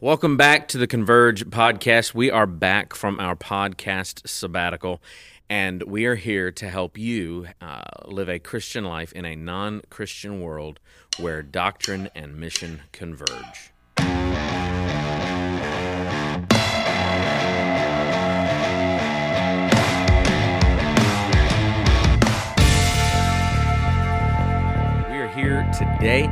Welcome back to the Converge podcast. We are back from our podcast sabbatical, and we are here to help you uh, live a Christian life in a non Christian world where doctrine and mission converge. We are here today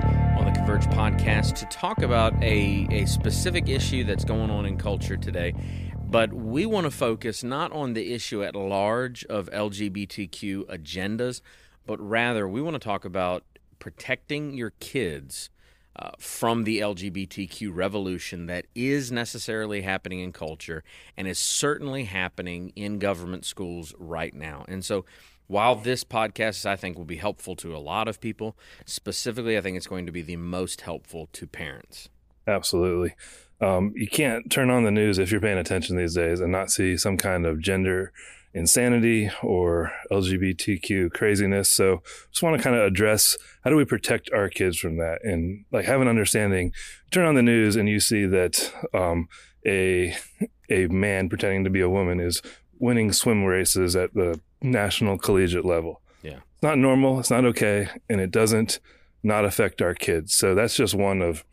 Converge podcast to talk about a, a specific issue that's going on in culture today. But we want to focus not on the issue at large of LGBTQ agendas, but rather we want to talk about protecting your kids uh, from the LGBTQ revolution that is necessarily happening in culture and is certainly happening in government schools right now. And so, while this podcast, I think, will be helpful to a lot of people, specifically, I think it's going to be the most helpful to parents. Absolutely. Um, you can't turn on the news if you're paying attention these days and not see some kind of gender insanity or LGBTQ craziness. So just want to kind of address how do we protect our kids from that and like have an understanding. Turn on the news and you see that um, a a man pretending to be a woman is winning swim races at the national collegiate level. Yeah. It's not normal, it's not okay, and it doesn't not affect our kids. So that's just one of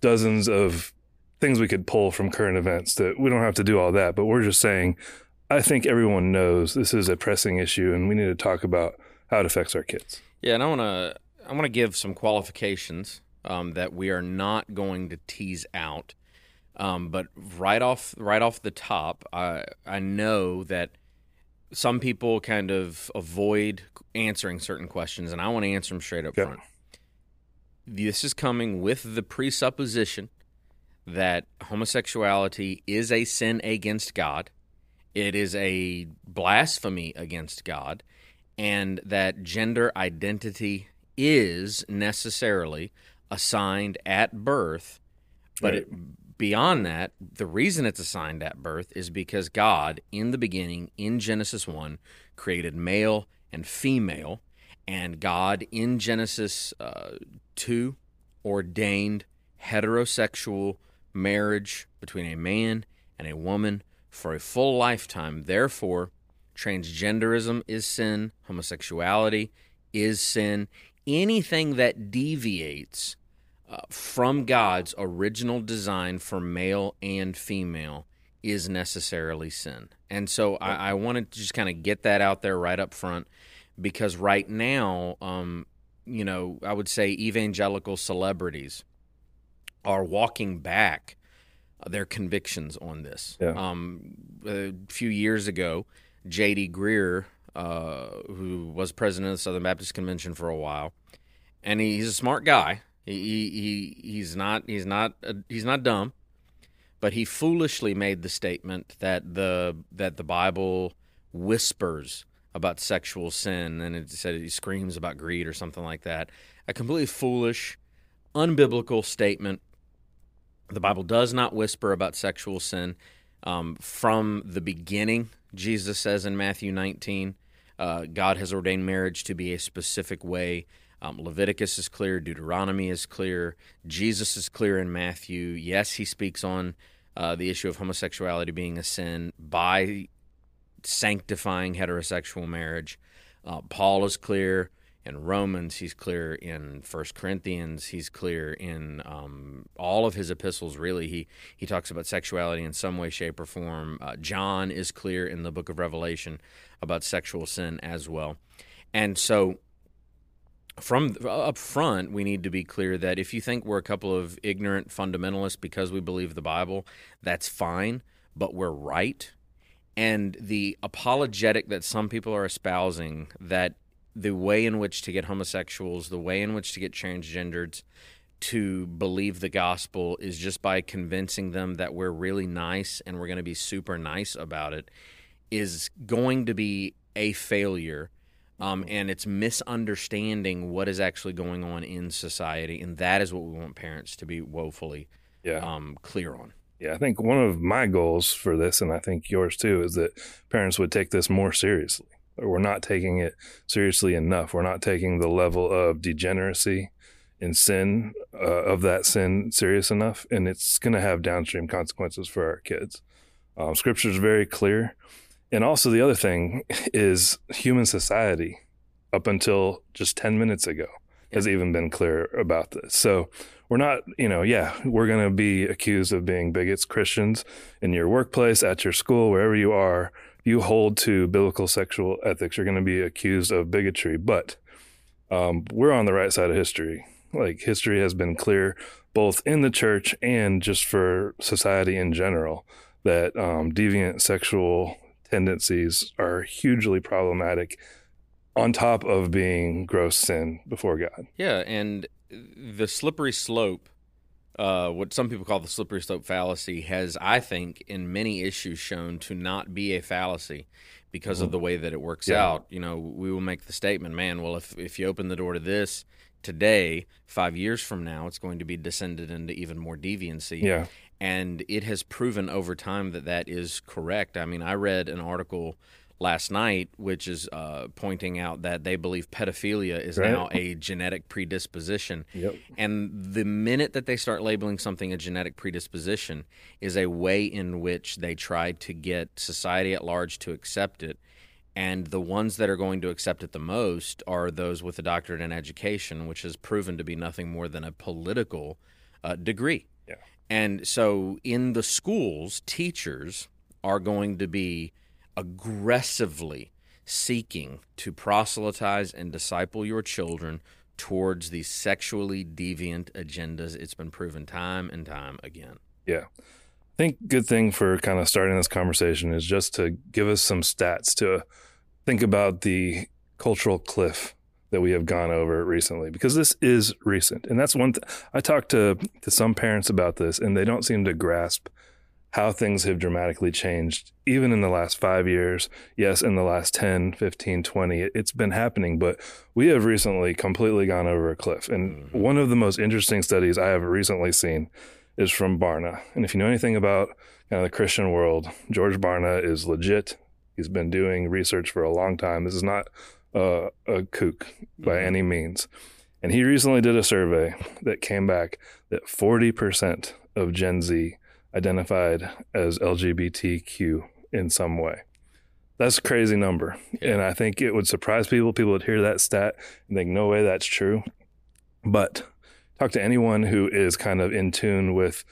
dozens of things we could pull from current events that we don't have to do all that, but we're just saying I think everyone knows this is a pressing issue and we need to talk about how it affects our kids. Yeah, and I want to I want to give some qualifications um, that we are not going to tease out. Um, but right off right off the top, I I know that some people kind of avoid answering certain questions, and I want to answer them straight up Okay. front. This is coming with the presupposition that homosexuality is a sin against God, it is a blasphemy against God, and that gender identity is necessarily assigned at birth. But Right. it, beyond that, the reason it's assigned at birth is because God, in the beginning, in Genesis 1, created male and female, and God, in Genesis uh, 2, ordained heterosexual marriage between a man and a woman for a full lifetime. Therefore, transgenderism is sin, homosexuality is sin. Anything that deviates uh, from God's original design for male and female is necessarily sin. And so I, I wanted to just kind of get that out there right up front because right now, um, you know, I would say evangelical celebrities are walking back their convictions on this. Yeah. Um, a few years ago, J.D. Greear, uh, who was president of the Southern Baptist Convention for a while, and he's a smart guy. He, he he's not he's not uh, he's not dumb, but he foolishly made the statement that the that the Bible whispers about sexual sin, and it said he screams about greed or something like that. A completely foolish, unbiblical statement. The Bible does not whisper about sexual sin. Um, from the beginning, Jesus says in Matthew 19, uh, God has ordained marriage to be a specific way. Um, Leviticus is clear, Deuteronomy is clear, Jesus is clear in Matthew. Yes, he speaks on uh, the issue of homosexuality being a sin by sanctifying heterosexual marriage. Uh, Paul is clear in Romans. He's clear in First Corinthians. He's clear in um, all of his epistles. Really, he he talks about sexuality in some way, shape, or form. Uh, John is clear in the Book of Revelation about sexual sin as well. And so, from up front, we need to be clear that if you think we're a couple of ignorant fundamentalists because we believe the Bible, that's fine, but we're right. And the apologetic that some people are espousing that the way in which to get homosexuals, the way in which to get transgendered to believe the gospel is just by convincing them that we're really nice and we're going to be super nice about it is going to be a failure. Um, and it's misunderstanding what is actually going on in society. And that is what we want parents to be woefully Yeah. um, clear on. Yeah, I think one of my goals for this, and I think yours too, is that parents would take this more seriously. We're not taking it seriously enough. We're not taking the level of degeneracy and sin uh, of that sin serious enough, and it's going to have downstream consequences for our kids. Um, scripture is very clear, and also the other thing is human society, up until just ten minutes ago, has even been clear about this. So we're not, you know, yeah, we're going to be accused of being bigots, Christians in your workplace, at your school, wherever you are. You hold to biblical sexual ethics, you're going to be accused of bigotry. But um, we're on the right side of history. Like history has been clear, both in the church and just for society in general, that um, deviant sexual tendencies are hugely problematic on top of being gross sin before God. Yeah, and the slippery slope, uh, what some people call the slippery slope fallacy, has, I think, in many issues shown to not be a fallacy because of the way that it works Yeah. out. You know, we will make the statement, man, well, if, if you open the door to this today, five years from now, it's going to be descended into even more deviancy. Yeah. And it has proven over time that that is correct. I mean, I read an article last night which is uh, pointing out that they believe pedophilia is Right. now a genetic predisposition. Yep. And the minute that they start labeling something a genetic predisposition is a way in which they try to get society at large to accept it. And the ones that are going to accept it the most are those with a doctorate in education, which has proven to be nothing more than a political uh, degree. And so in the schools, teachers are going to be aggressively seeking to proselytize and disciple your children towards these sexually deviant agendas. It's been proven time and time again. Yeah. I think good thing for kind of starting this conversation is just to give us some stats to think about the cultural cliff that we have gone over recently because this is recent. And that's one th- I talked to to some parents about this and they don't seem to grasp how things have dramatically changed even in the last 5 years. Yes, in the last 10, 15, 20 it- it's been happening, but we have recently completely gone over a cliff. And mm-hmm. one of the most interesting studies I have recently seen is from Barna. And if you know anything about kind of the Christian world, George Barna is legit. He's been doing research for a long time. This is not uh, a kook by Mhm. any means. And he recently did a survey that came back that 40% of Gen Z identified as LGBTQ in some way. That's a crazy number. And I think it would surprise people. People would hear that stat and think, no way that's true. But talk to anyone who is kind of in tune with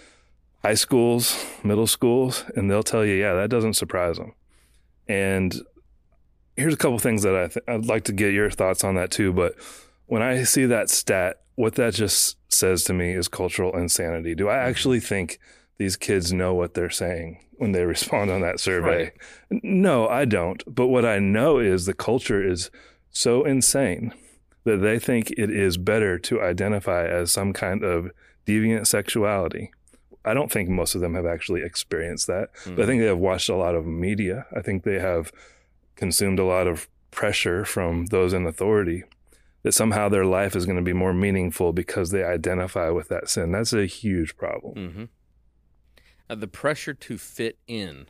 high schools, middle schools, and they'll tell you, yeah, that doesn't surprise them. And here's a couple things that I th- I'd like to get your thoughts on that too. But when I see that stat, what that just says to me is cultural insanity. Do I actually think these kids know what they're saying when they respond on that survey? No, I don't. But what I know is the culture is so insane that they think it is better to identify as some kind of deviant sexuality. I don't think most of them have actually experienced that. But I mm-hmm. think they have watched a lot of media. I think they have consumed a lot of pressure from those in authority that somehow their life is going to be more meaningful because they identify with that sin. That's a huge problem. Mm-hmm. Uh, the pressure to fit in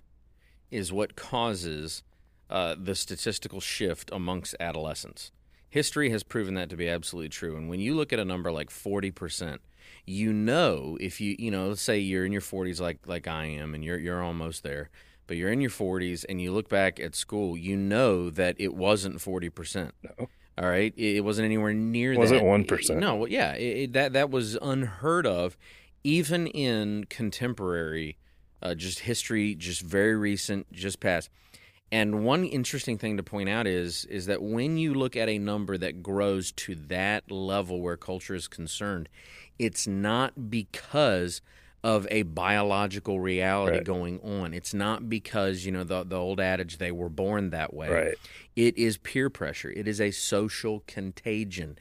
is what causes uh, the statistical shift amongst adolescents. History has proven that to be absolutely true. And when you look at a number like 40%, you know if you you know say you're in your 40s like like I am and you're you're almost there but you're in your 40s and you look back at school you know that it wasn't 40% No. all right it, it wasn't anywhere near that. Wasn't that 1%. no yeah it, it- that that was unheard of even in contemporary uh, just history just very recent just past and one interesting thing to point out is is that when you look at a number that grows to that level where culture is concerned, it's not because of a biological reality Right. going on. It's not because, you know, the the old adage they were born that way. Right. It is peer pressure. It is a social contagion.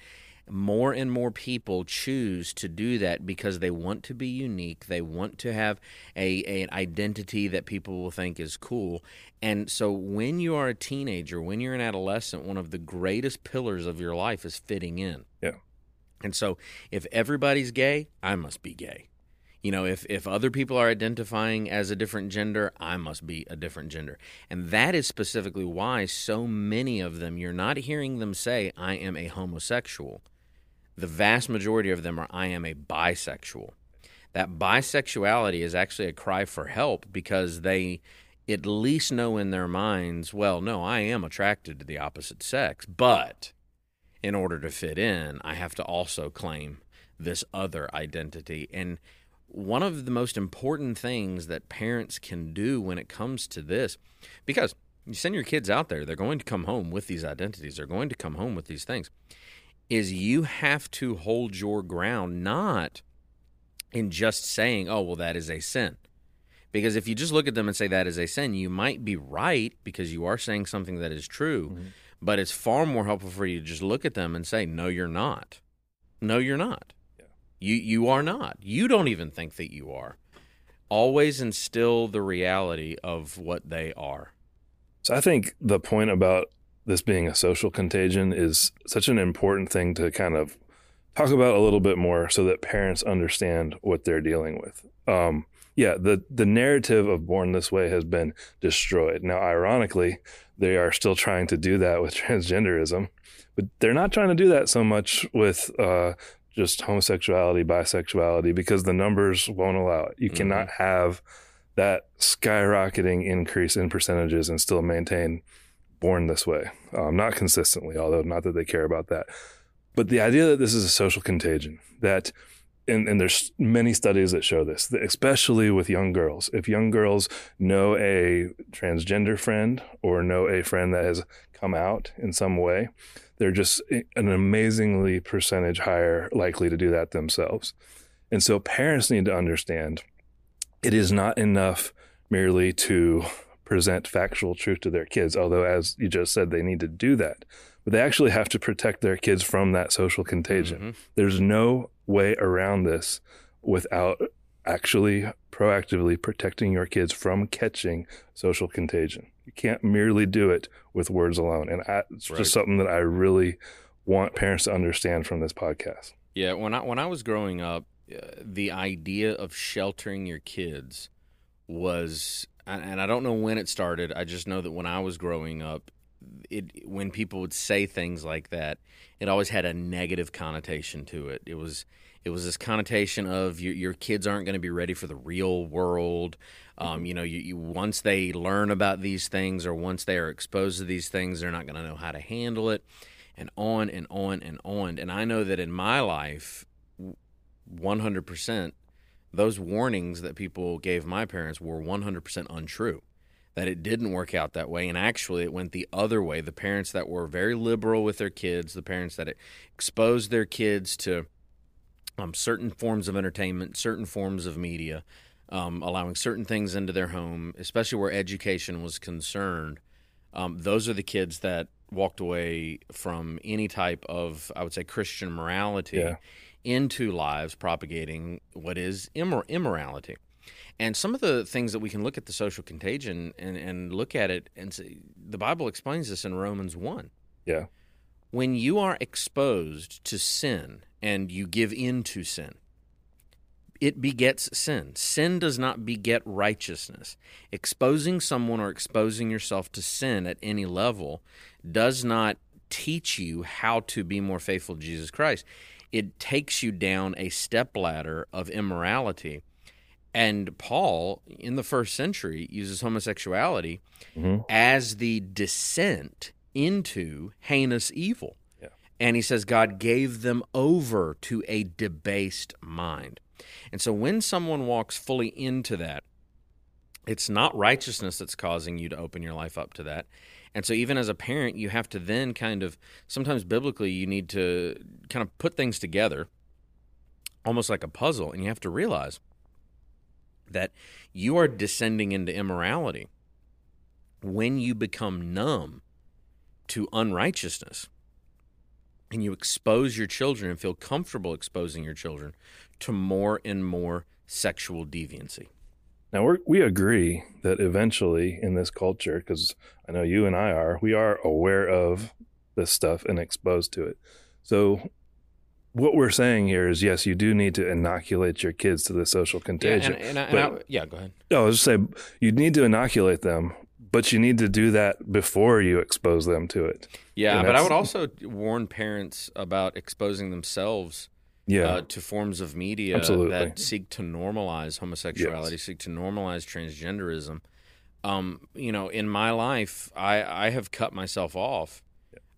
More and more people choose to do that because they want to be unique. They want to have a, an identity that people will think is cool. And so when you are a teenager, when you're an adolescent, one of the greatest pillars of your life is fitting in. Yeah. And so if everybody's gay, I must be gay. You know, if, if other people are identifying as a different gender, I must be a different gender. And that is specifically why so many of them, you're not hearing them say, I am a homosexual. the vast majority of them are I am a bisexual. That bisexuality is actually a cry for help because they at least know in their minds, well, no, I am attracted to the opposite sex, but in order to fit in, I have to also claim this other identity. And one of the most important things that parents can do when it comes to this, because you send your kids out there, they're going to come home with these identities, they're going to come home with these things, is you have to hold your ground, not in just saying, oh, well, that is a sin. Because if you just look at them and say that is a sin, you might be right because you are saying something that is true. Mm-hmm. But it's far more helpful for you to just look at them and say, no, you're not. No, you're not. You you are not. You don't even think that you are. Always instill the reality of what they are. So I think the point about this being a social contagion is such an important thing to kind of talk about a little bit more so that parents understand what they're dealing with. Um, yeah, the the narrative of Born This Way has been destroyed. Now, ironically, they are still trying to do that with transgenderism, but they're not trying to do that so much with uh, just homosexuality, bisexuality, because the numbers won't allow it. You mm-hmm. cannot have that skyrocketing increase in percentages and still maintain born this way. Um, not consistently, although not that they care about that. But the idea that this is a social contagion, that and, and, there's many studies that show this, especially with young girls. If young girls know a transgender friend or know a friend that has come out in some way, they're just an amazingly percentage higher likely to do that themselves. And so parents need to understand it is not enough merely to present factual truth to their kids, although, as you just said, they need to do that but they actually have to protect their kids from that social contagion. Mm-hmm. There's no way around this without actually proactively protecting your kids from catching social contagion. You can't merely do it with words alone. And I, it's right. just something that I really want parents to understand from this podcast. Yeah, when I when I was growing up, uh, the idea of sheltering your kids was and I don't know when it started. I just know that when I was growing up, it when people would say things like that, it always had a negative connotation to it. It was it was this connotation of your, your kids aren't going to be ready for the real world. Um, you know, you, you, once they learn about these things or once they are exposed to these things, they're not going to know how to handle it, and on and on and on. And I know that in my life, one hundred percent, those warnings that people gave my parents were one hundred percent untrue that it didn't work out that way. And actually, it went the other way. The parents that were very liberal with their kids, the parents that exposed their kids to um, certain forms of entertainment, certain forms of media, um, allowing certain things into their home, especially where education was concerned, um, those are the kids that walked away from any type of, I would say, Christian morality yeah. into lives propagating what is immor- immorality. And some of the things that we can look at the social contagion and, and look at it and say, the Bible explains this in Romans 1. Yeah. When you are exposed to sin and you give in to sin, it begets sin. Sin does not beget righteousness. Exposing someone or exposing yourself to sin at any level does not teach you how to be more faithful to Jesus Christ. It takes you down a step ladder of immorality and Paul, in the first century, uses homosexuality mm-hmm. as the descent into heinous evil. And he says God gave them over to a debased mind. And so when someone walks fully into that, it's not righteousness that's causing you to open your life up to that. And so even as a parent, you have to then kind of sometimes biblically you need to kind of put things together almost like a puzzle and you have to realize that you are descending into immorality when you become numb to unrighteousness and you expose your children and feel comfortable exposing your children to more and more sexual deviancy. Now we we agree that eventually in this culture, because I know you and I are, we are aware of this stuff and exposed to it. So what we're saying here is yes, you do need to inoculate your kids to the social contagion. Yeah, and, and, I, and I, yeah go ahead. No, I was just saying you need to inoculate them, but you need to do that before you expose them to it. Yeah, but I would also warn parents about exposing themselves Yeah. uh, to forms of media Absolutely. that seek to normalize homosexuality, seek to normalize transgenderism. Um, you know, in my life, I, I have cut myself off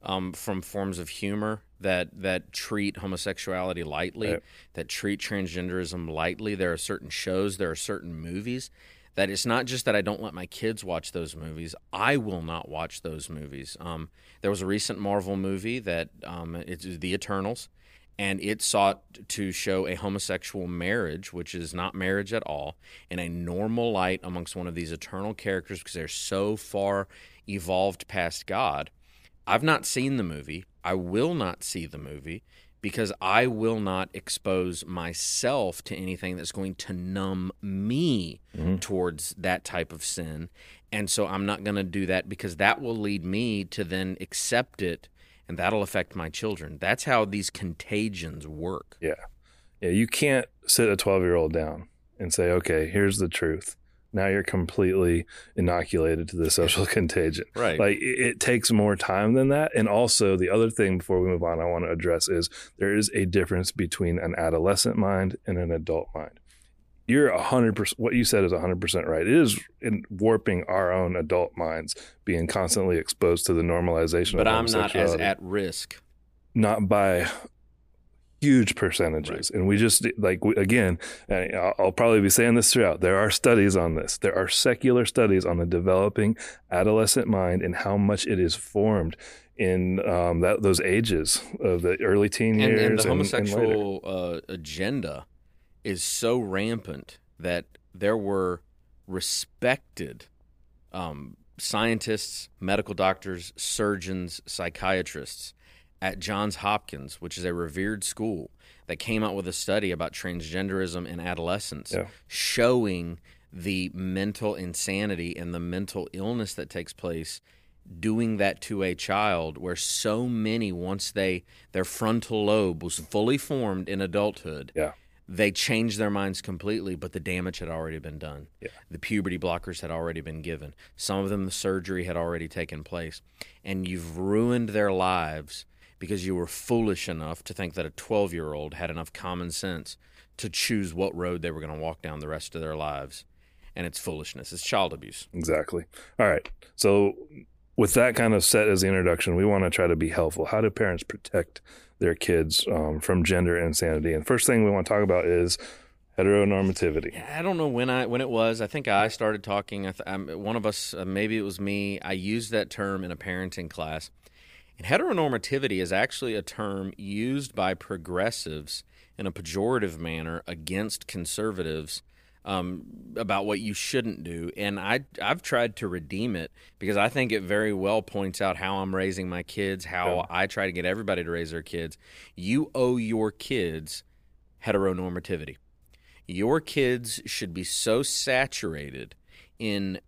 um, from forms of humor that that treat homosexuality lightly, Right. that treat transgenderism lightly. There are certain shows, there are certain movies that it's not just that I don't let my kids watch those movies. I will not watch those movies. Um, there was a recent Marvel movie that um, it's The Eternals, and it sought to show a homosexual marriage, which is not marriage at all, in a normal light amongst one of these eternal characters because they're so far evolved past God. I've not seen the movie. I will not see the movie because I will not expose myself to anything that's going to numb me mm-hmm. towards that type of sin. And so I'm not going to do that because that will lead me to then accept it and that'll affect my children. That's how these contagions work. Yeah. Yeah. You can't sit a 12 year old down and say, okay, here's the truth. Now you're completely inoculated to the social contagion. Right. Like it, it takes more time than that. And also, the other thing before we move on, I want to address is there is a difference between an adolescent mind and an adult mind. You're a hundred percent. What you said is a hundred percent right. It is in warping our own adult minds, being constantly exposed to the normalization but I'm not as at risk. not by huge percentages. And we just like we, again I'll, I'll probably be saying this throughout there are studies on this. There are secular studies on the developing adolescent mind and how much it is formed in um, that those ages of the early teen and, years and the and later. homosexual uh, agenda is so rampant that there were respected um, scientists, medical doctors, surgeons, psychiatrists at Johns Hopkins, which is a revered school, that came out with a study about transgenderism in adolescence, Yeah. showing the mental insanity and the mental illness that takes place doing that to a child where so many once they their frontal lobe was fully formed in adulthood yeah they changed their minds completely but the damage had already been done Yeah. the puberty blockers had already been given some of them the surgery had already taken place and you've ruined their lives because you were foolish enough to think that a 12 year old had enough common sense to choose what road they were going to walk down the rest of their lives and it's foolishness it's child abuse exactly all right so with that kind of set as the introduction we want to try to be helpful how do parents protect their kids um, from gender insanity and first thing we want to talk about is heteronormativity I don't know when I when it was. I think I started talking. I th- um, one of us, uh, maybe it was me. I used that term in a parenting class. And heteronormativity is actually a term used by progressives in a pejorative manner against conservatives um, about what you shouldn't do. And I I've tried to redeem it because I think it very well points out how I'm raising my kids, how Yeah. I try to get everybody to raise their kids. You owe your kids heteronormativity your kids should be so saturated in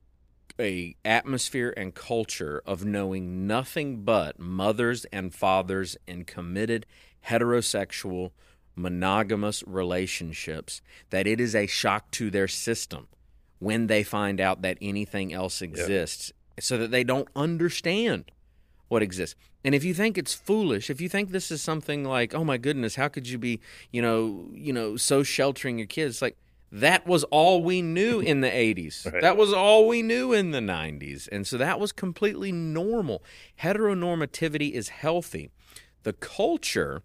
a atmosphere and culture of knowing nothing but mothers and fathers in committed heterosexual monogamous relationships that it is a shock to their system when they find out that anything else exists so that they don't understand what exists. And if you think it's foolish, if you think this is something like, oh my goodness, how could you be, you know, you know, so sheltering your kids? Like that was all we knew in the 80s. Right. That was all we knew in the 90s. And so that was completely normal. Heteronormativity is healthy. The culture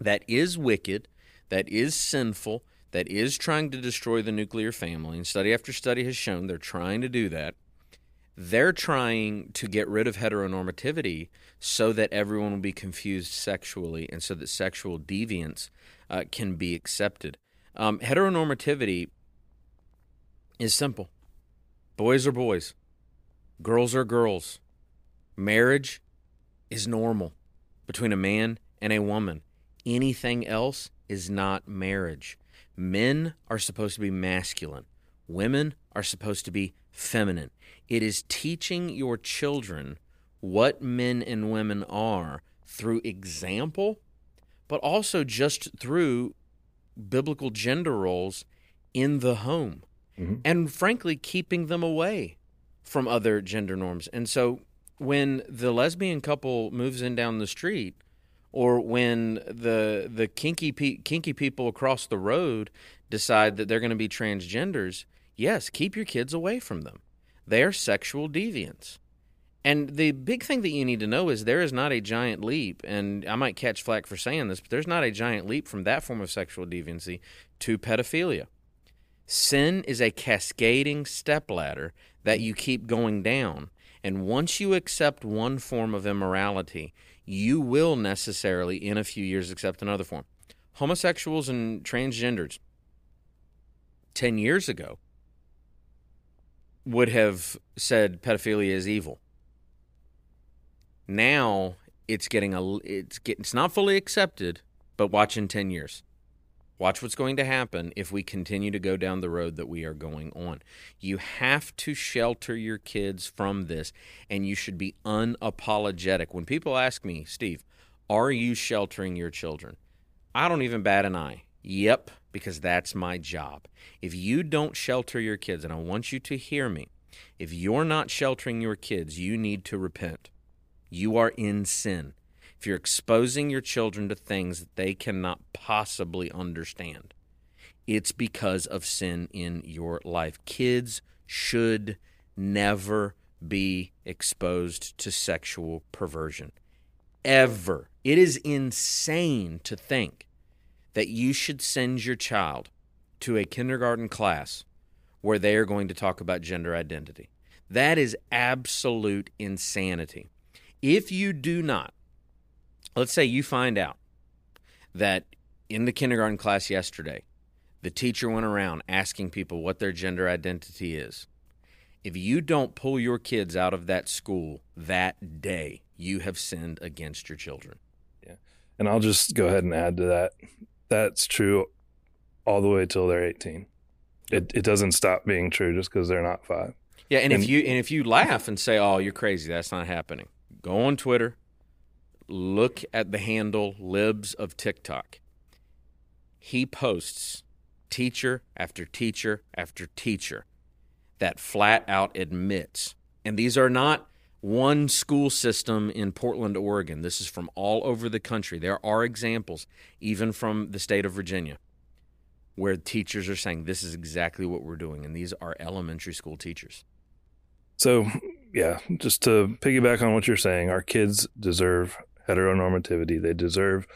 that is wicked, that is sinful, that is trying to destroy the nuclear family, and study after study has shown they're trying to do that they're trying to get rid of heteronormativity so that everyone will be confused sexually and so that sexual deviance uh, can be accepted. Um, heteronormativity is simple boys are boys, girls are girls. Marriage is normal between a man and a woman. Anything else is not marriage. Men are supposed to be masculine, women are supposed to be feminine. It is teaching your children what men and women are through example, but also just through biblical gender roles in the home. Mhm. And frankly, keeping them away from other gender norms. And so when the lesbian couple moves in down the street, or when the the kinky pe- kinky people across the road decide that they're going to be transgenders, yes, keep your kids away from them. They are sexual deviants. And the big thing that you need to know is there is not a giant leap, and I might catch flack for saying this, but there's not a giant leap from that form of sexual deviancy to pedophilia. Sin is a cascading stepladder that you keep going down. And once you accept one form of immorality, you will necessarily, in a few years, accept another form. Homosexuals and transgenders, 10 years ago, would have said pedophilia is evil. Now it's getting a it's getting it's not fully accepted, but watch in 10 years. Watch what's going to happen if we continue to go down the road that we are going on. You have to shelter your kids from this, and you should be unapologetic. When people ask me, Steve, are you sheltering your children? I don't even bat an eye. Yep, because that's my job. If you don't shelter your kids, and I want you to hear me, if you're not sheltering your kids, you need to repent. You are in sin if you're exposing your children to things that they cannot possibly understand, it's because of sin in your life. Kids should never be exposed to sexual perversion. Ever. It is insane to think that you should send your child to a kindergarten class where they are going to talk about gender identity. That is absolute insanity. If you do not let's say you find out that in the kindergarten class yesterday, the teacher went around asking people what their gender identity is. If you don't pull your kids out of that school that day, you have sinned against your children. Yeah. And I'll just go ahead and add to that. That's true all the way till they're 18. It, it doesn't stop being true just because they're not five. Yeah, and, and if you and if you laugh and say, "Oh, you're crazy," that's not happening. Go on Twitter, look at the handle libs of TikTok. He posts teacher after teacher after teacher that flat out admits, and these are not one school system in Portland, Oregon. This is from all over the country. There are examples, even from the state of Virginia, where teachers are saying this is exactly what we're doing, and these are elementary school teachers. So, yeah, just to piggyback on what you're saying, our kids deserve heteronormativity. They deserve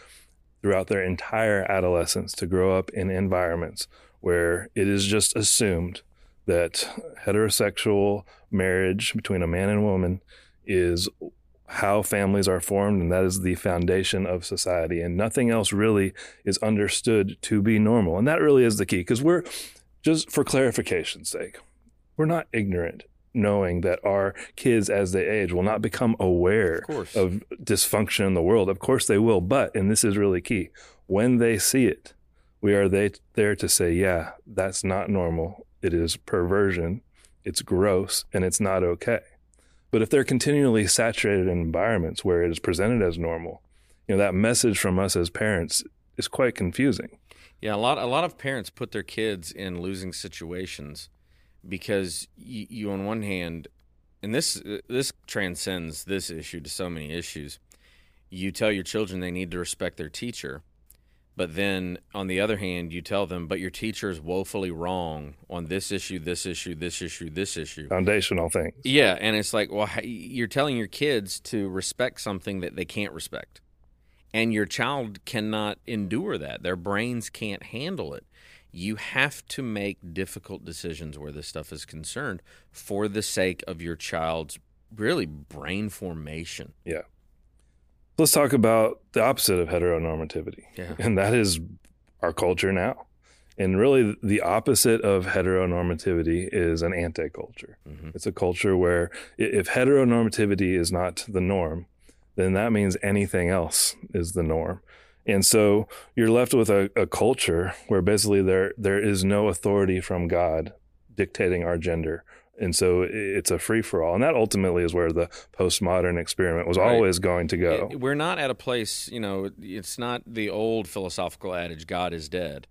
throughout their entire adolescence to grow up in environments where it is just assumed that heterosexual marriage between a man and woman is how families are formed and that is the foundation of society and nothing else really is understood to be normal and that really is the key because we're just for clarification's sake we're not ignorant knowing that our kids as they age will not become aware of, of dysfunction in the world. Of course they will, but and this is really key, when they see it, we are they there to say, yeah, that's not normal. It is perversion. It's gross and it's not okay. But if they're continually saturated in environments where it is presented as normal, you know, that message from us as parents is quite confusing. Yeah, a lot a lot of parents put their kids in losing situations because you, you on one hand, and this this transcends this issue to so many issues. You tell your children they need to respect their teacher, but then on the other hand, you tell them, but your teacher is woefully wrong on this issue, this issue, this issue, this issue. Foundational things. Yeah, and it's like, well, you're telling your kids to respect something that they can't respect. And your child cannot endure that. Their brains can't handle it you have to make difficult decisions where this stuff is concerned for the sake of your child's really brain formation. Yeah. Let's talk about the opposite of heteronormativity. Yeah. And that is our culture now. And really, the opposite of heteronormativity is an anti culture. Mm-hmm. It's a culture where if heteronormativity is not the norm, then that means anything else is the norm. And so you're left with a, a culture where basically there there is no authority from God dictating our gender. And so it's a free for all. And that ultimately is where the postmodern experiment was right. always going to go. We're not at a place, you know, it's not the old philosophical adage, God is dead.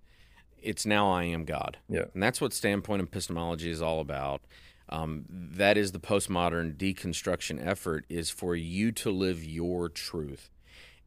It's now I am God. Yeah. And that's what standpoint epistemology is all about. Um, that is the postmodern deconstruction effort is for you to live your truth.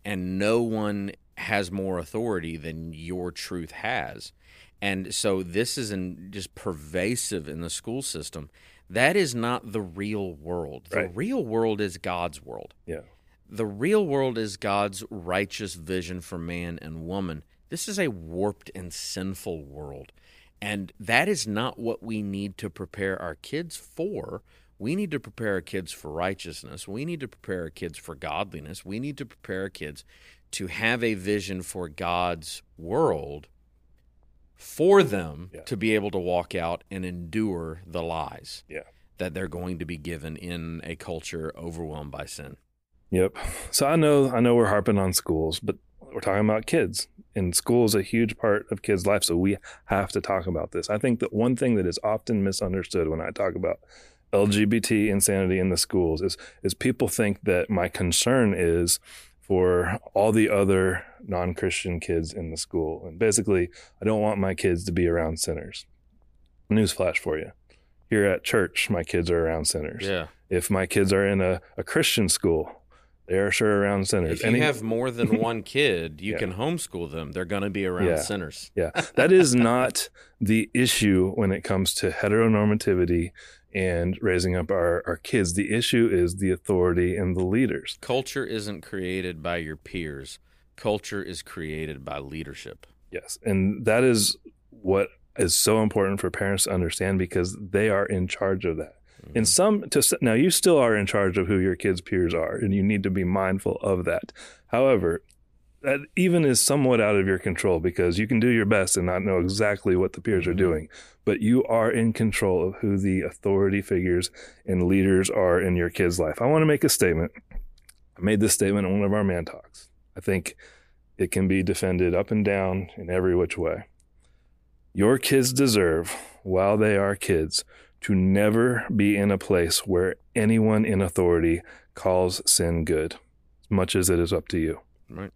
And no one has more authority than your truth has. And so this is in, just pervasive in the school system. That is not the real world. The Right. real world is God's world. Yeah. The real world is God's righteous vision for man and woman. This is a warped and sinful world. And that is not what we need to prepare our kids for. We need to prepare our kids for righteousness. We need to prepare our kids for godliness. We need to prepare our kids to have a vision for God's world for them Yeah. to be able to walk out and endure the lies Yeah. that they're going to be given in a culture overwhelmed by sin. Yep. So I know I know we're harping on schools, but we're talking about kids. And school is a huge part of kids' life, so we have to talk about this. I think that one thing that is often misunderstood when I talk about LGBT insanity in the schools is is people think that my concern is for all the other non-Christian kids in the school. And basically, I don't want my kids to be around sinners. Newsflash for you. Here at church, my kids are around sinners Yeah. if my kids are in a, a Christian school, they are sure around sinners. If you Any- have more than one kid, you Yeah. can homeschool them. They're going to be around Yeah. sinners. yeah, that is not the issue when it comes to heteronormativity and raising up our, our kids. The issue is the authority and the leaders. Culture isn't created by your peers. Culture is created by leadership. Yes. And that is what is so important for parents to understand because they are in charge of that. In some, to, now you still are in charge of who your kids' peers are, and you need to be mindful of that. However, that even is somewhat out of your control because you can do your best and not know exactly what the peers are Mhm. doing, but you are in control of who the authority figures and leaders are in your kid's life. I want to make a statement. I made this statement in one of our man talks. I think it can be defended up and down in every which way. Your kids deserve, while they are kids, to never be in a place where anyone in authority calls sin good, as much as it is up to you. Right.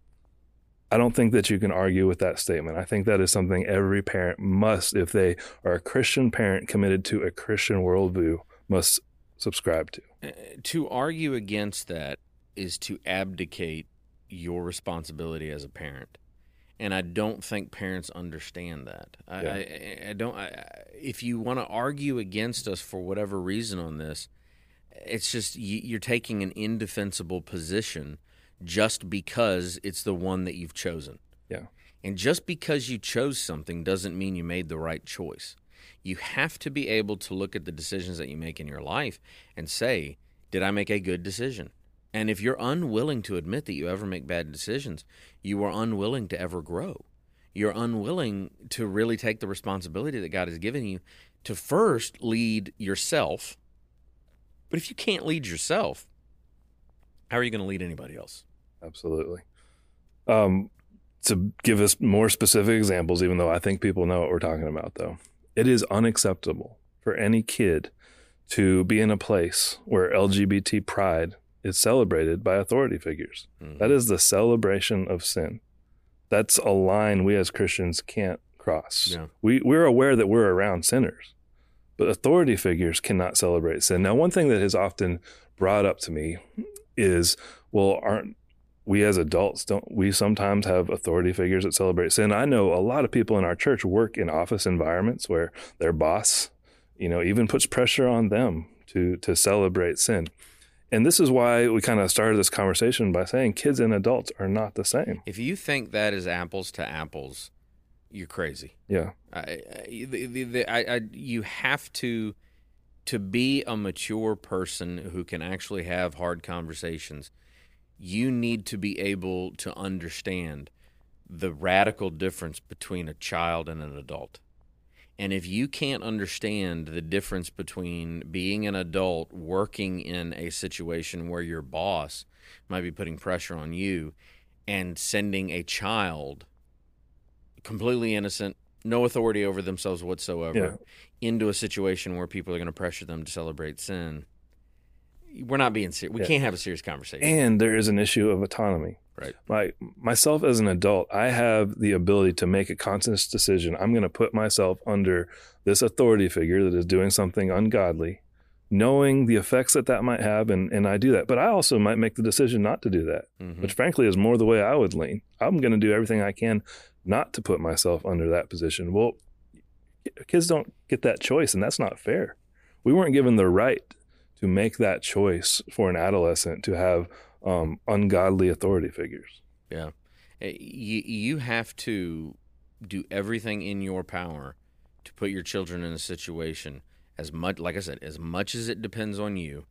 I don't think that you can argue with that statement. I think that is something every parent must, if they are a Christian parent committed to a Christian worldview, must subscribe to. Uh, to argue against that is to abdicate your responsibility as a parent. And I don't think parents understand that. I, Yeah. I, I don't. I, if you want to argue against us for whatever reason on this, it's just you, you're taking an indefensible position just because it's the one that you've chosen. Yeah. And just because you chose something doesn't mean you made the right choice. You have to be able to look at the decisions that you make in your life and say, did I make a good decision? And if you're unwilling to admit that you ever make bad decisions, you are unwilling to ever grow. You're unwilling to really take the responsibility that God has given you to first lead yourself. But if you can't lead yourself, how are you going to lead anybody else? Absolutely. Um, to give us more specific examples, even though I think people know what we're talking about, though, it is unacceptable for any kid to be in a place where LGBT pride is celebrated by authority figures. Mhm. That is the celebration of sin. That's a line we as Christians can't cross. Yeah. We, we're aware that we're around sinners, but authority figures cannot celebrate sin. Now, one thing that is often brought up to me is, well, aren't we as adults don't we sometimes have authority figures that celebrate sin? I know a lot of people in our church work in office environments where their boss, you know, even puts pressure on them to to celebrate sin. And this is why we kind of started this conversation by saying kids and adults are not the same. If you think that is apples to apples, you're crazy. Yeah. I, I, the, the, the, I, I, you have to to be a mature person who can actually have hard conversations. You need to be able to understand the radical difference between a child and an adult. And if you can't understand the difference between being an adult working in a situation where your boss might be putting pressure on you and sending a child completely innocent, no authority over themselves whatsoever, into a situation where people are going to pressure them to celebrate sin, we're not being serious. We Yeah. can't have a serious conversation. And there is an issue of autonomy. Right. Like myself as an adult, I have the ability to make a conscious decision. I'm going to put myself under this authority figure that is doing something ungodly, knowing the effects that that might have, and, and I do that. But I also might make the decision not to do that, Mhm. which frankly is more the way I would lean. I'm going to do everything I can not to put myself under that position. Well, kids don't get that choice, and that's not fair. We weren't given the right to make that choice for an adolescent to have um, ungodly authority figures. Yeah. You, you have to do everything in your power to put your children in a situation as much, like I said, as much as it depends on you,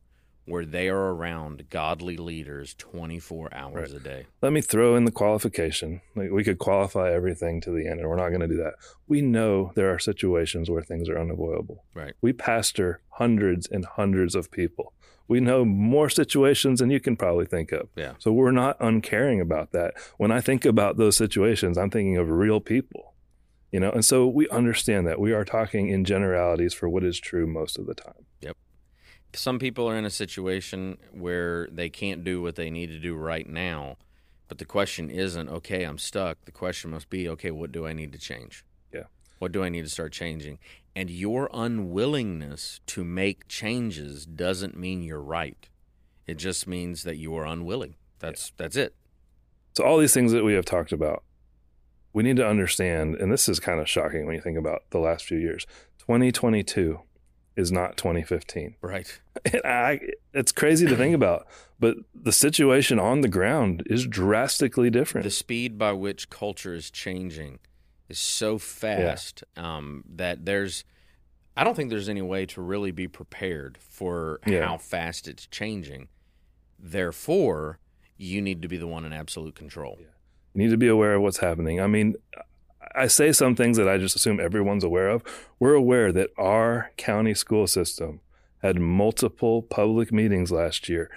where they are around godly leaders 24 hours Right. a day. Let me throw in the qualification. Like we could qualify everything to the end, and we're not going to do that. We know there are situations where things are unavoidable. Right. We pastor hundreds and hundreds of people. We know more situations than you can probably think of. Yeah. So we're not uncaring about that. When I think about those situations, I'm thinking of real people. You know, and so we understand that we are talking in generalities for what is true most of the time. Some people are in a situation where they can't do what they need to do right now, but the question isn't, okay, I'm stuck. The question must be, okay, what do I need to change? Yeah. What do I need to start changing? And your unwillingness to make changes doesn't mean you're right. It just means that you are unwilling. That's that's it. So all these things that we have talked about, we need to understand, and this is kind of shocking when you think about the last few years. 2022 is not 2015. Right. And I, it's crazy to think about, but the situation on the ground is drastically different. The speed by which culture is changing is so fast um, that there's I don't think there's any way to really be prepared for Yeah. how fast it's changing. Therefore, you need to be the one in absolute control. You need to be aware of what's happening. I mean, I say some things that I just assume everyone's aware of. We're aware that our county school system had multiple public meetings last year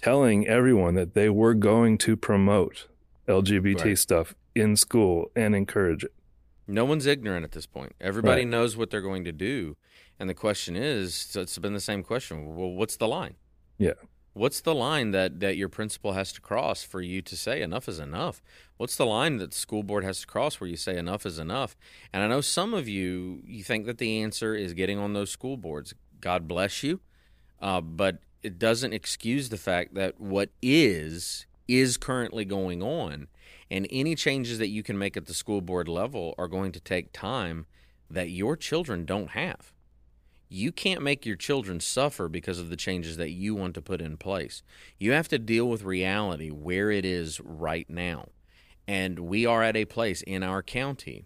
telling everyone that they were going to promote LGBT Right. stuff in school and encourage it. No one's ignorant at this point. Everybody Right. knows what they're going to do. And the question is, so it's been the same question. Well, what's the line? Yeah. What's the line that, that your principal has to cross for you to say enough is enough? What's the line that the school board has to cross where you say enough is enough? And I know some of you, you think that the answer is getting on those school boards. God bless you. Uh, but it doesn't excuse the fact that what is, is currently going on. And any changes that you can make at the school board level are going to take time that your children don't have. You can't make your children suffer because of the changes that you want to put in place. You have to deal with reality where it is right now. And we are at a place in our county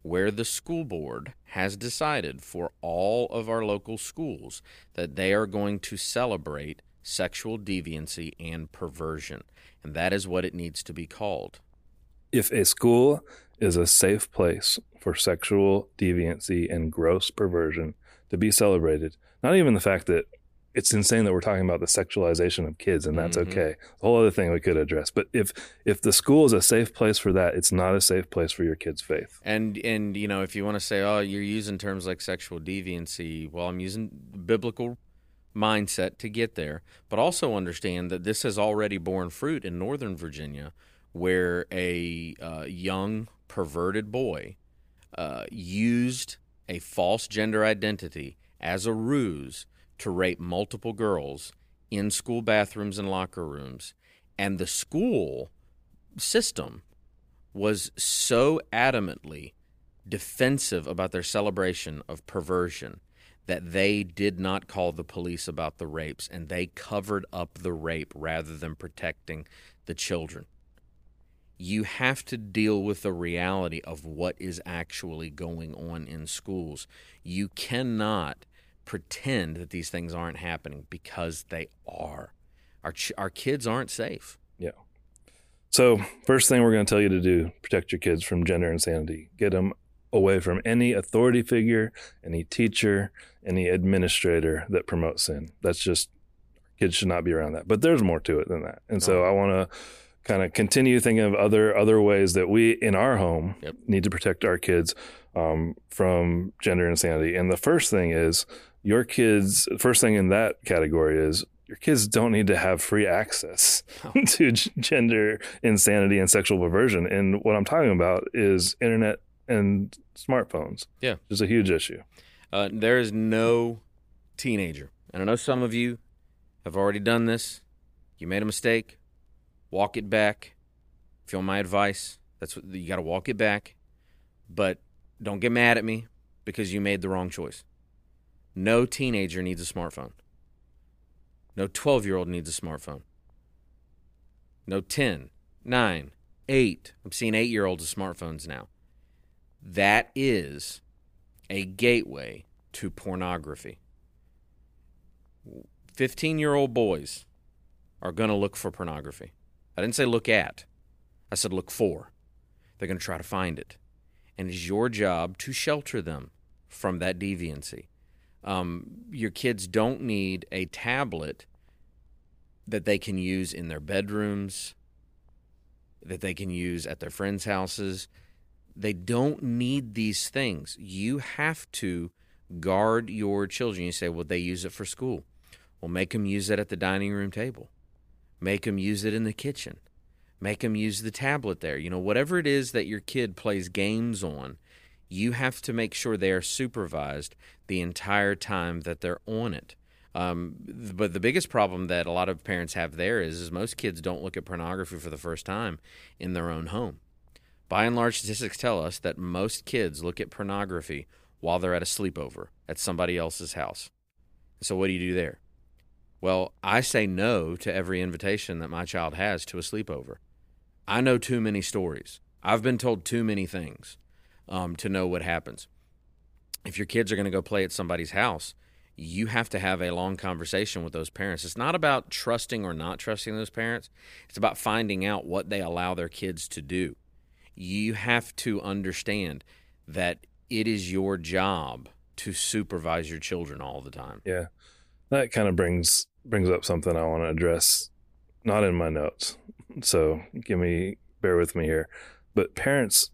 where the school board has decided for all of our local schools that they are going to celebrate sexual deviancy and perversion. And that is what it needs to be called. If a school is a safe place for sexual deviancy and gross perversion to be celebrated, not even the fact that it's insane that we're talking about the sexualization of kids and that's Mhm. okay. A whole other thing we could address. But if if the school is a safe place for that, it's not a safe place for your kid's faith. And and you know, if you want to say, "Oh, you're using terms like sexual deviancy," well, I'm using biblical mindset to get there, but also understand that this has already borne fruit in Northern Virginia, where a uh, young perverted boy uh, used a false gender identity as a ruse to rape multiple girls in school bathrooms and locker rooms, and the school system was so adamantly defensive about their celebration of perversion that they did not call the police about the rapes and they covered up the rape rather than protecting the children. You have to deal with the reality of what is actually going on in schools. You cannot pretend that these things aren't happening because they are. Our, ch- our kids aren't safe. Yeah. So, first thing we're going to tell you to do protect your kids from gender insanity. Get them away from any authority figure, any teacher, any administrator that promotes sin. That's just kids should not be around that. But there's more to it than that. And so No. I want to kind of continue thinking of other other ways that we in our home Yep. need to protect our kids um, from gender insanity. And the first thing is your kids. First thing in that category is your kids don't need to have free access No. to g- gender insanity and sexual perversion. And what I'm talking about is internet and smartphones. Yeah. which is a huge issue. Uh, there is no teenager, and I know some of you have already done this. You made a mistake, walk it back. Feel my advice. That's what you got to walk it back. But don't get mad at me because you made the wrong choice. No teenager needs a smartphone. No 12 year old needs a smartphone. No 10, 9, 8. I'm seeing 8 year olds with smartphones now. That is a gateway to pornography. 15 year old boys are going to look for pornography. I didn't say look at, I said look for. They're going to try to find it. And it's your job to shelter them from that deviancy. Um, your kids don't need a tablet that they can use in their bedrooms, that they can use at their friends' houses. They don't need these things. You have to guard your children. You say, well, they use it for school. Well, make them use it at the dining room table. Make them use it in the kitchen. Make them use the tablet there. You know, whatever it is that your kid plays games on, you have to make sure they are supervised the entire time that they're on it. Um, but the biggest problem that a lot of parents have there is, is most kids don't look at pornography for the first time in their own home. By and large, statistics tell us that most kids look at pornography while they're at a sleepover at somebody else's house. So, what do you do there? Well, I say no to every invitation that my child has to a sleepover. I know too many stories. I've been told too many things um, to know what happens. If your kids are going to go play at somebody's house, you have to have a long conversation with those parents. It's not about trusting or not trusting those parents, it's about finding out what they allow their kids to do. You have to understand that it is your job to supervise your children all the time. Yeah. That kind of brings brings up something I want to address, not in my notes. So give me, bear with me here. But parents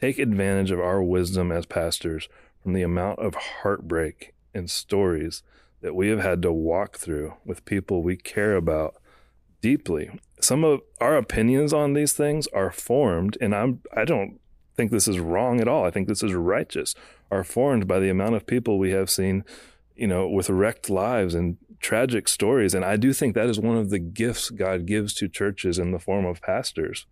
take advantage of our wisdom as pastors from the amount of heartbreak and stories that we have had to walk through with people we care about deeply. Some of our opinions on these things are formed, and I'm I don't think this is wrong at all. I think this is righteous. Are formed by the amount of people we have seen, you know, with wrecked lives and tragic stories. And I do think that is one of the gifts God gives to churches in the form of pastors.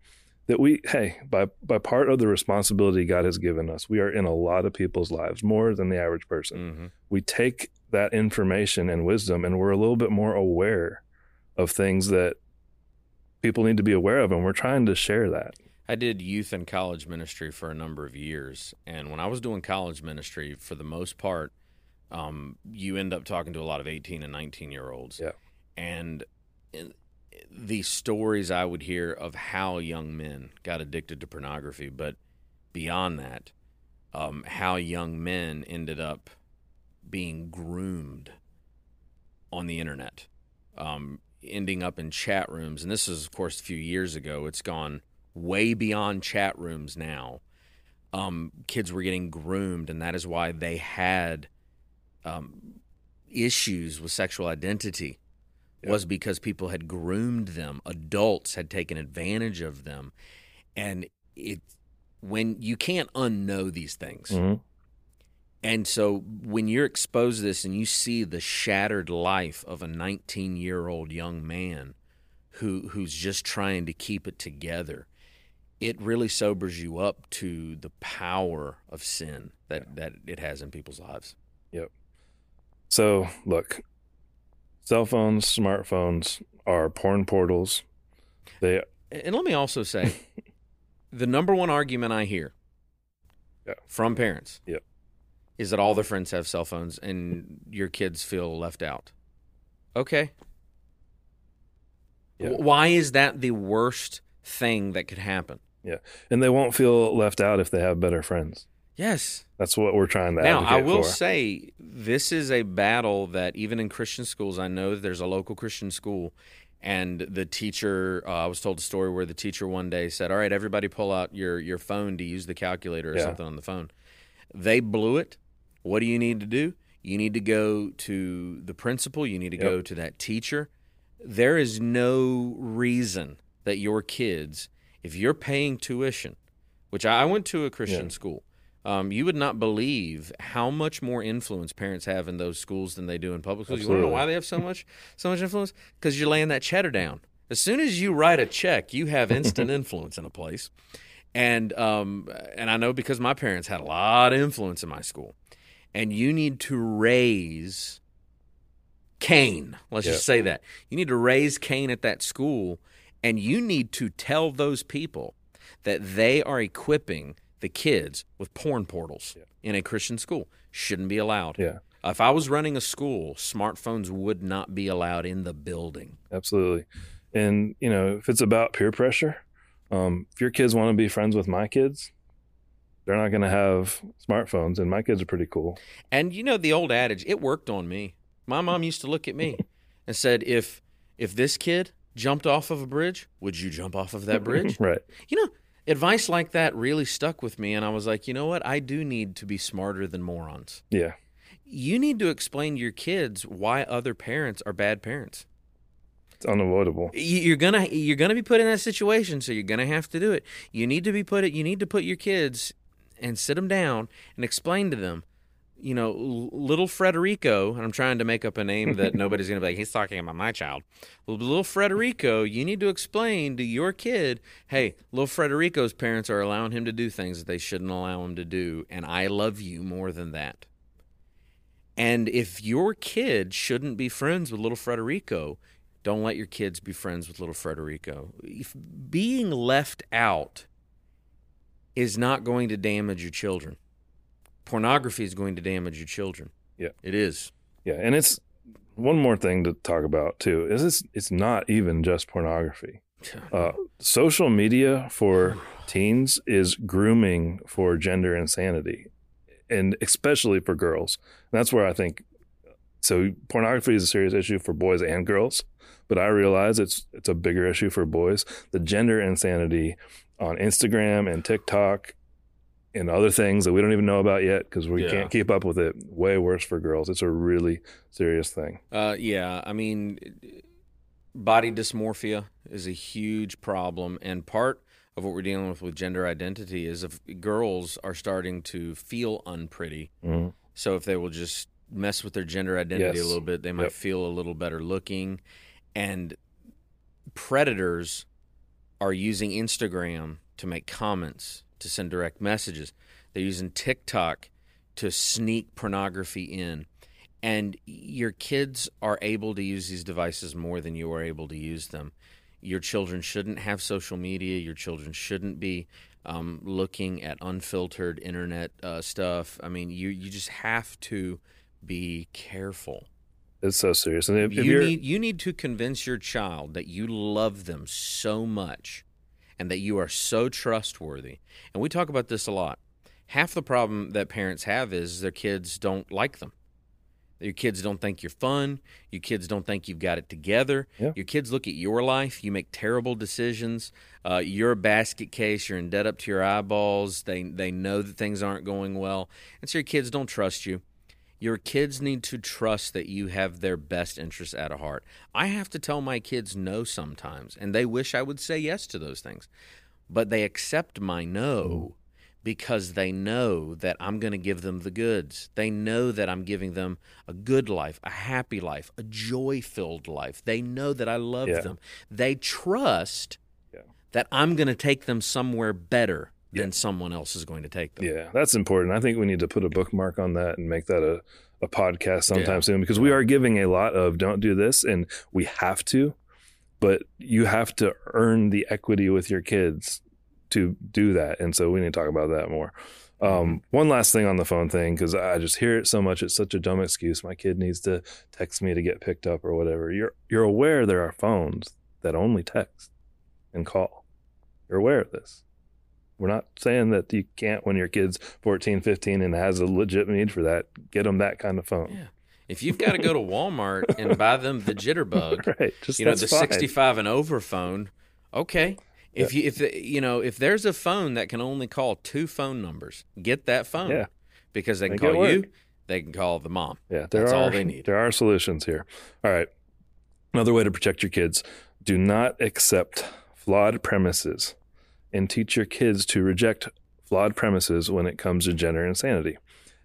That we, hey, by, by part of the responsibility God has given us, we are in a lot of people's lives, more than the average person. Mm-hmm. We take that information and wisdom and we're a little bit more aware of things that people need to be aware of. And we're trying to share that. I did youth and college ministry for a number of years. And when I was doing college ministry, for the most part, um, you end up talking to a lot of 18 and 19 year olds. Yeah. And the stories I would hear of how young men got addicted to pornography, but beyond that, um, how young men ended up being groomed on the internet, um, ending up in chat rooms. And this is, of course, a few years ago. It's gone way beyond chat rooms now. Um, kids were getting groomed, and that is why they had um, issues with sexual identity was because people had groomed them. Adults had taken advantage of them. And it when you can't unknow these things. Mhm. and so when you're exposed to this and you see the shattered life of a 19 year old young man who who's just trying to keep it together it really sobers you up to the power of sin that, that it has in people's lives So, look, cell phones, smartphones are porn portals. They And let me also say, the number one argument I hear Yeah. from parents Yep. is that all their friends have cell phones and your kids feel left out. Okay. Yeah. Why is that the worst thing that could happen? Yeah, and they won't feel left out if they have better friends. Yes. That's what we're trying to Now, I will for. say this is a battle that even in Christian schools, I know that there's a local Christian school, and the teacher, uh, I was told a story where the teacher one day said, "All right, everybody, pull out your your phone to use the calculator or Yeah. something on the phone." They blew it. What do you need to do? You need to go to the principal. You need to Yep. go to that teacher. There is no reason that your kids, if you're paying tuition, which I I went to a Christian Yeah. school, Um, you would not believe how much more influence parents have in those schools than they do in public schools. You want to know why they have so much so much influence? Because you're laying that cheddar down. As soon as you write a check, you have instant influence in a place. And um, and I know because my parents had a lot of influence in my school. And you need to raise Cain. Let's Yeah. just say that. You need to raise Cain at that school, and you need to tell those people that they are equipping the kids with porn portals in a Christian school. Shouldn't be allowed. Yeah, If I was running a school, smartphones would not be allowed in the building. absolutely. And you know, if it's about peer pressure, um, if your kids want to be friends with my kids, they're not going to have smartphones, and my kids are pretty cool. And you know the old adage, it worked on me. My mom used to look at me and said, "If if this kid jumped off of a bridge, would you jump off of that bridge?" Right. You know, advice like that really stuck with me, and I was like, you know what? I do need to be smarter than morons. Yeah. You need to explain to your kids why other parents are bad parents. It's unavoidable. You- You're gonna you're gonna be put in that situation, so you're gonna have to do it. You need to be put it. You need to put your kids and sit them down and explain to them. You know, little Frederico, and I'm trying to make up a name that nobody's gonna be like. He's talking about my child. Little Frederico, you need to explain to your kid, hey, little Frederico's parents are allowing him to do things that they shouldn't allow him to do, and I love you more than that. And if your kid shouldn't be friends with little Frederico, don't let your kids be friends with little Frederico. If being left out is not going to damage your children. Pornography is going to damage your children. Yeah. It is. Yeah, and it's one more thing to talk about too. Is it's it's not even just pornography. Uh, social media for teens is grooming for gender insanity, and especially for girls. And that's where I think. So pornography is a serious issue for boys and girls, but I realize it's it's a bigger issue for boys. The gender insanity on Instagram and TikTok and other things that we don't even know about yet because we Yeah. can't keep up with it. Way worse for girls. It's a really serious thing. Uh, yeah, I mean, body dysmorphia is a huge problem, and part of what we're dealing with with gender identity is if girls are starting to feel unpretty. Mhm. So if they will just mess with their gender identity a little bit, they might Yep. feel a little better looking. And predators are using Instagram to make comments, to send direct messages. They're using TikTok to sneak pornography in. And your kids are able to use these devices more than you are able to use them. Your children shouldn't have social media. Your children shouldn't be um, looking at unfiltered internet uh, stuff. I mean, you you just have to be careful. It's so serious. And if, you need you need to convince your child that you love them so much and that you are so trustworthy. And we talk about this a lot. Half the problem that parents have is their kids don't like them. Your kids don't think you're fun. Your kids don't think you've got it together. Yeah. Your kids look at your life. You make terrible decisions. Uh, you're a basket case. You're in debt up to your eyeballs. They they know that things aren't going well, and so your kids don't trust you. Your kids need to trust that you have their best interests at heart. I have to tell my kids no sometimes, and they wish I would say yes to those things. But they accept my no because they know that I'm going to give them the goods. They know that I'm giving them a good life, a happy life, a joy filled life. They know that I love Yeah. them. They trust Yeah. that I'm going to take them somewhere better than someone else is going to take them. Yeah, that's important. I think we need to put a bookmark on that and make that a, a podcast sometime Yeah. soon because we are giving a lot of don't do this and we have to, but you have to earn the equity with your kids to do that. And so we need to talk about that more. Um, one last thing on the phone thing because I just hear it so much. It's such a dumb excuse. My kid needs to text me to get picked up or whatever. You're you're aware there are phones that only text and call. You're aware of this. We're not saying that you can't when your kid's 14, 15 and has a legit need for that, get them that kind of phone. Yeah. If you've got to go to Walmart and buy them the jitterbug, Right. Just you know, the fine. 65 and over phone, okay. If you if you know if there's a phone that can only call two phone numbers, get that phone. Yeah. Because they can Make call you, they can call the mom. Yeah, there That's are all they need. there are solutions here. All right. Another way to protect your kids: do not accept flawed premises, and teach your kids to reject flawed premises when it comes to gender insanity.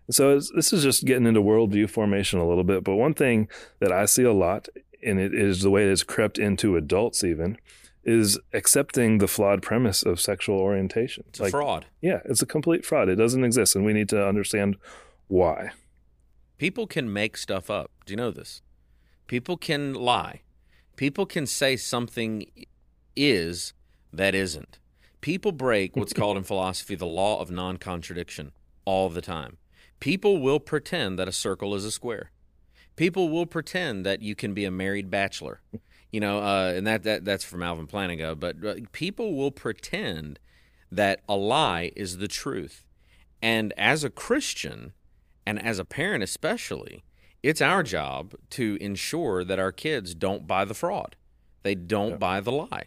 So this is just getting into worldview formation a little bit. But one thing that I see a lot, and it is the way it has crept into adults even, is accepting the flawed premise of sexual orientation. It's like, a fraud. Yeah, it's a complete fraud. It doesn't exist, and we need to understand why. People can make stuff up. Do you know this? People can lie. People can say something is that isn't. People break what's called in philosophy the law of non contradiction all the time. People will pretend that a circle is a square. People will pretend that you can be a married bachelor. You know, uh, and that, that that's from Alvin Plantinga. But uh, people will pretend that a lie is the truth. And as a Christian, and as a parent especially, it's our job to ensure that our kids don't buy the fraud. They don't yeah. buy the lie.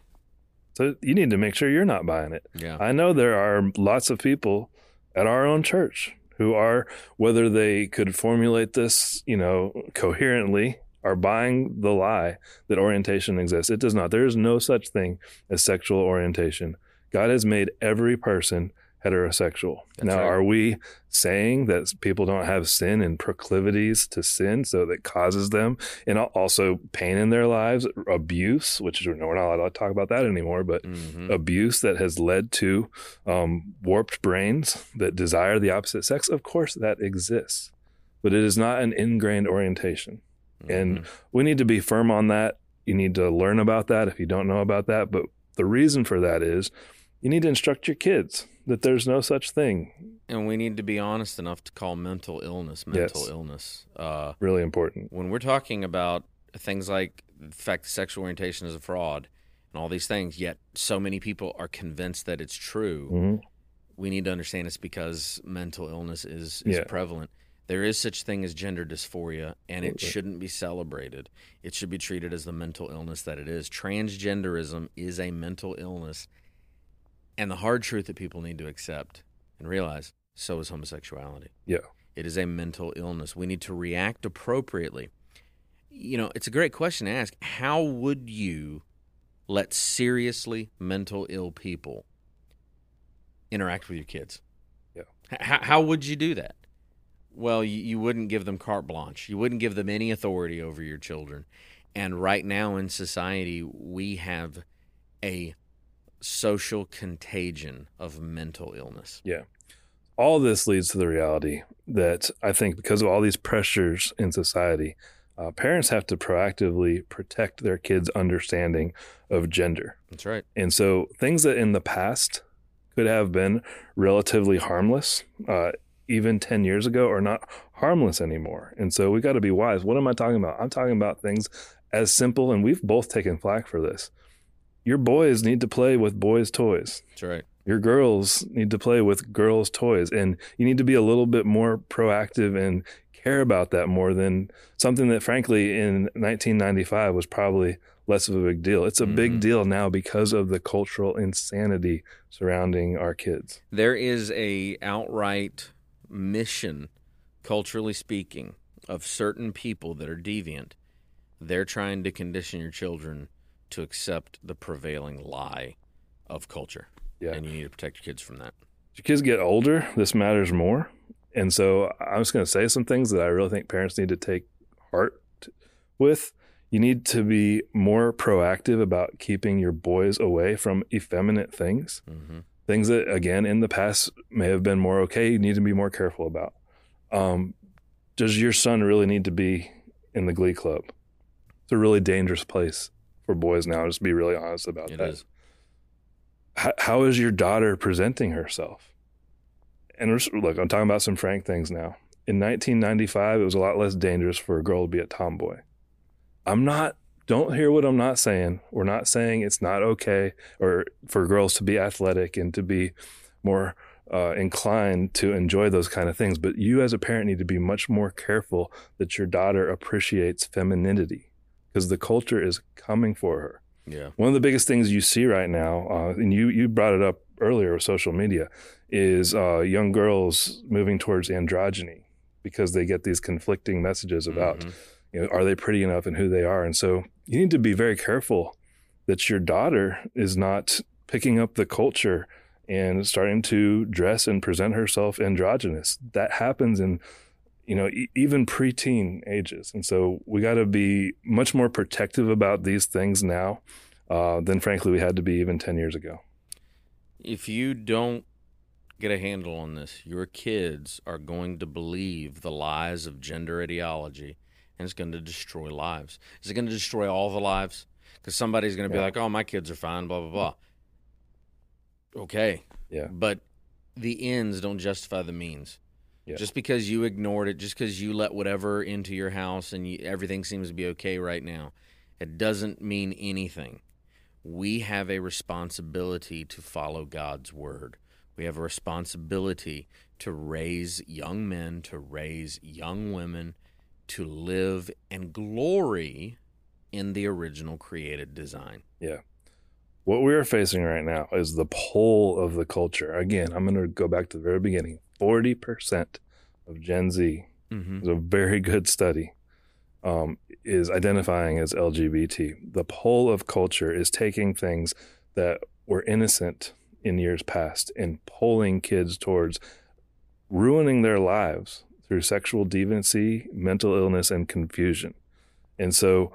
So you need to make sure you're not buying it. Yeah. I know there are lots of people at our own church who are, whether they could formulate this, you know, coherently, are buying the lie that orientation exists. It does not. There is no such thing as sexual orientation. God has made every person heterosexual. That's now, right. are we saying that people don't have sin and proclivities to sin, so that causes them, and also pain in their lives, abuse, which we're not allowed to talk about that anymore, but mm-hmm. abuse that has led to um, warped brains that desire the opposite sex? Of course, that exists, but it is not an ingrained orientation. Mm-hmm. And we need to be firm on that. You need to learn about that if you don't know about that. But the reason for that is you need to instruct your kids that there's no such thing. And we need to be honest enough to call mental illness mental yes. illness. Uh, really important. When we're talking about things like the fact that sexual orientation is a fraud and all these things, yet so many people are convinced that it's true. Mm-hmm. We need to understand it's because mental illness is, is yeah. prevalent. There is such thing as gender dysphoria, and it shouldn't be celebrated. It should be treated as the mental illness that it is. Transgenderism is a mental illness, and the hard truth that people need to accept and realize so is homosexuality. Yeah. It is a mental illness. We need to react appropriately. You know, it's a great question to ask. How would you let seriously mental ill people interact with your kids? Yeah. H- how would you do that? Well, you, you wouldn't give them carte blanche. You wouldn't give them any authority over your children. And right now in society, we have a social contagion of mental illness. Yeah. All this leads to the reality that I think because of all these pressures in society, uh, parents have to proactively protect their kids' understanding of gender. That's right. And so things that in the past could have been relatively harmless, uh, even 10 years ago, are not harmless anymore. And so we got to be wise. What am I talking about? I'm talking about things as simple, and we've both taken flack for this your boys need to play with boys' toys. That's right. Your girls need to play with girls' toys. And you need to be a little bit more proactive and care about that more than something that, frankly, in 1995 was probably less of a big deal. It's a mm-hmm. big deal now because of the cultural insanity surrounding our kids. There is a outright mission, culturally speaking, of certain people that are deviant. They're trying to condition your children to accept the prevailing lie of culture. Yeah. And you need to protect your kids from that. As your kids get older, this matters more. And so I'm just going to say some things that I really think parents need to take heart with. You need to be more proactive about keeping your boys away from effeminate things. Mm-hmm. Things that, again, in the past may have been more okay. You need to be more careful about. Um, does your son really need to be in the glee club? It's a really dangerous place for boys now. Just be really honest about it that. Is. How, how is your daughter presenting herself? And look, I'm talking about some frank things now. In 1995, it was a lot less dangerous for a girl to be a tomboy. I'm not. Don't hear what I'm not saying. We're not saying it's not okay or for girls to be athletic and to be more uh, inclined to enjoy those kind of things. But you, as a parent, need to be much more careful that your daughter appreciates femininity because the culture is coming for her. Yeah. One of the biggest things you see right now, uh, and you you brought it up earlier with social media, is uh, young girls moving towards androgyny because they get these conflicting messages about, mm-hmm. you know, are they pretty enough and who they are, and so you need to be very careful that your daughter is not picking up the culture and starting to dress and present herself androgynous. That happens in you know, e- even preteen ages. And so we got to be much more protective about these things now uh, than, frankly, we had to be even 10 years ago. If you don't get a handle on this, your kids are going to believe the lies of gender ideology and it's going to destroy lives. Is it going to destroy all the lives? Because somebody's going to be like, oh, my kids are fine, blah, blah, blah. Okay. Yeah. But the ends don't justify the means. Yeah. Just because you ignored it, just because you let whatever into your house and you, everything seems to be okay right now, it doesn't mean anything. We have a responsibility to follow God's word. We have a responsibility to raise young men, to raise young women, to live and glory in the original created design. What we are facing right now is the pull of the culture. Again, I'm going to go back to the very beginning 40% of Gen Z Mm-hmm. is a very good study, um, is identifying as LGBT. The pull of culture is taking things that were innocent in years past and pulling kids towards ruining their lives through sexual deviancy, mental illness, and confusion. And so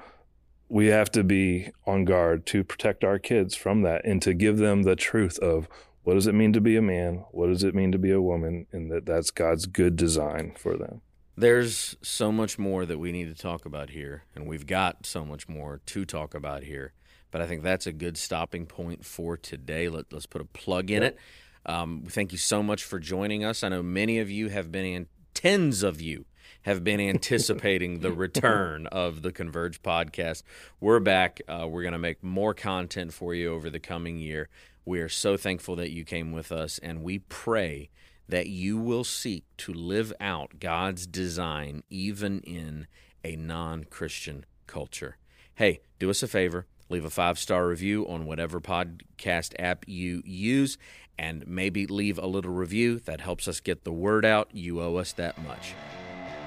we have to be on guard to protect our kids from that and to give them the truth of what does it mean to be a man? What does it mean to be a woman? And that that's God's good design for them. There's so much more that we need to talk about here, and we've got so much more to talk about here. But I think that's a good stopping point for today. Let, let's put a plug in it. Um, thank you so much for joining us. I know many of you have been, in, tens of you have been anticipating the return of the Converge podcast. We're back. Uh, we're going to make more content for you over the coming year. We are so thankful that you came with us, and we pray that you will seek to live out God's design even in a non Christian culture. Hey, do us a favor. Leave a five star review on whatever podcast app you use, and maybe leave a little review. That helps us get the word out. You owe us that much.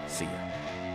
See ya.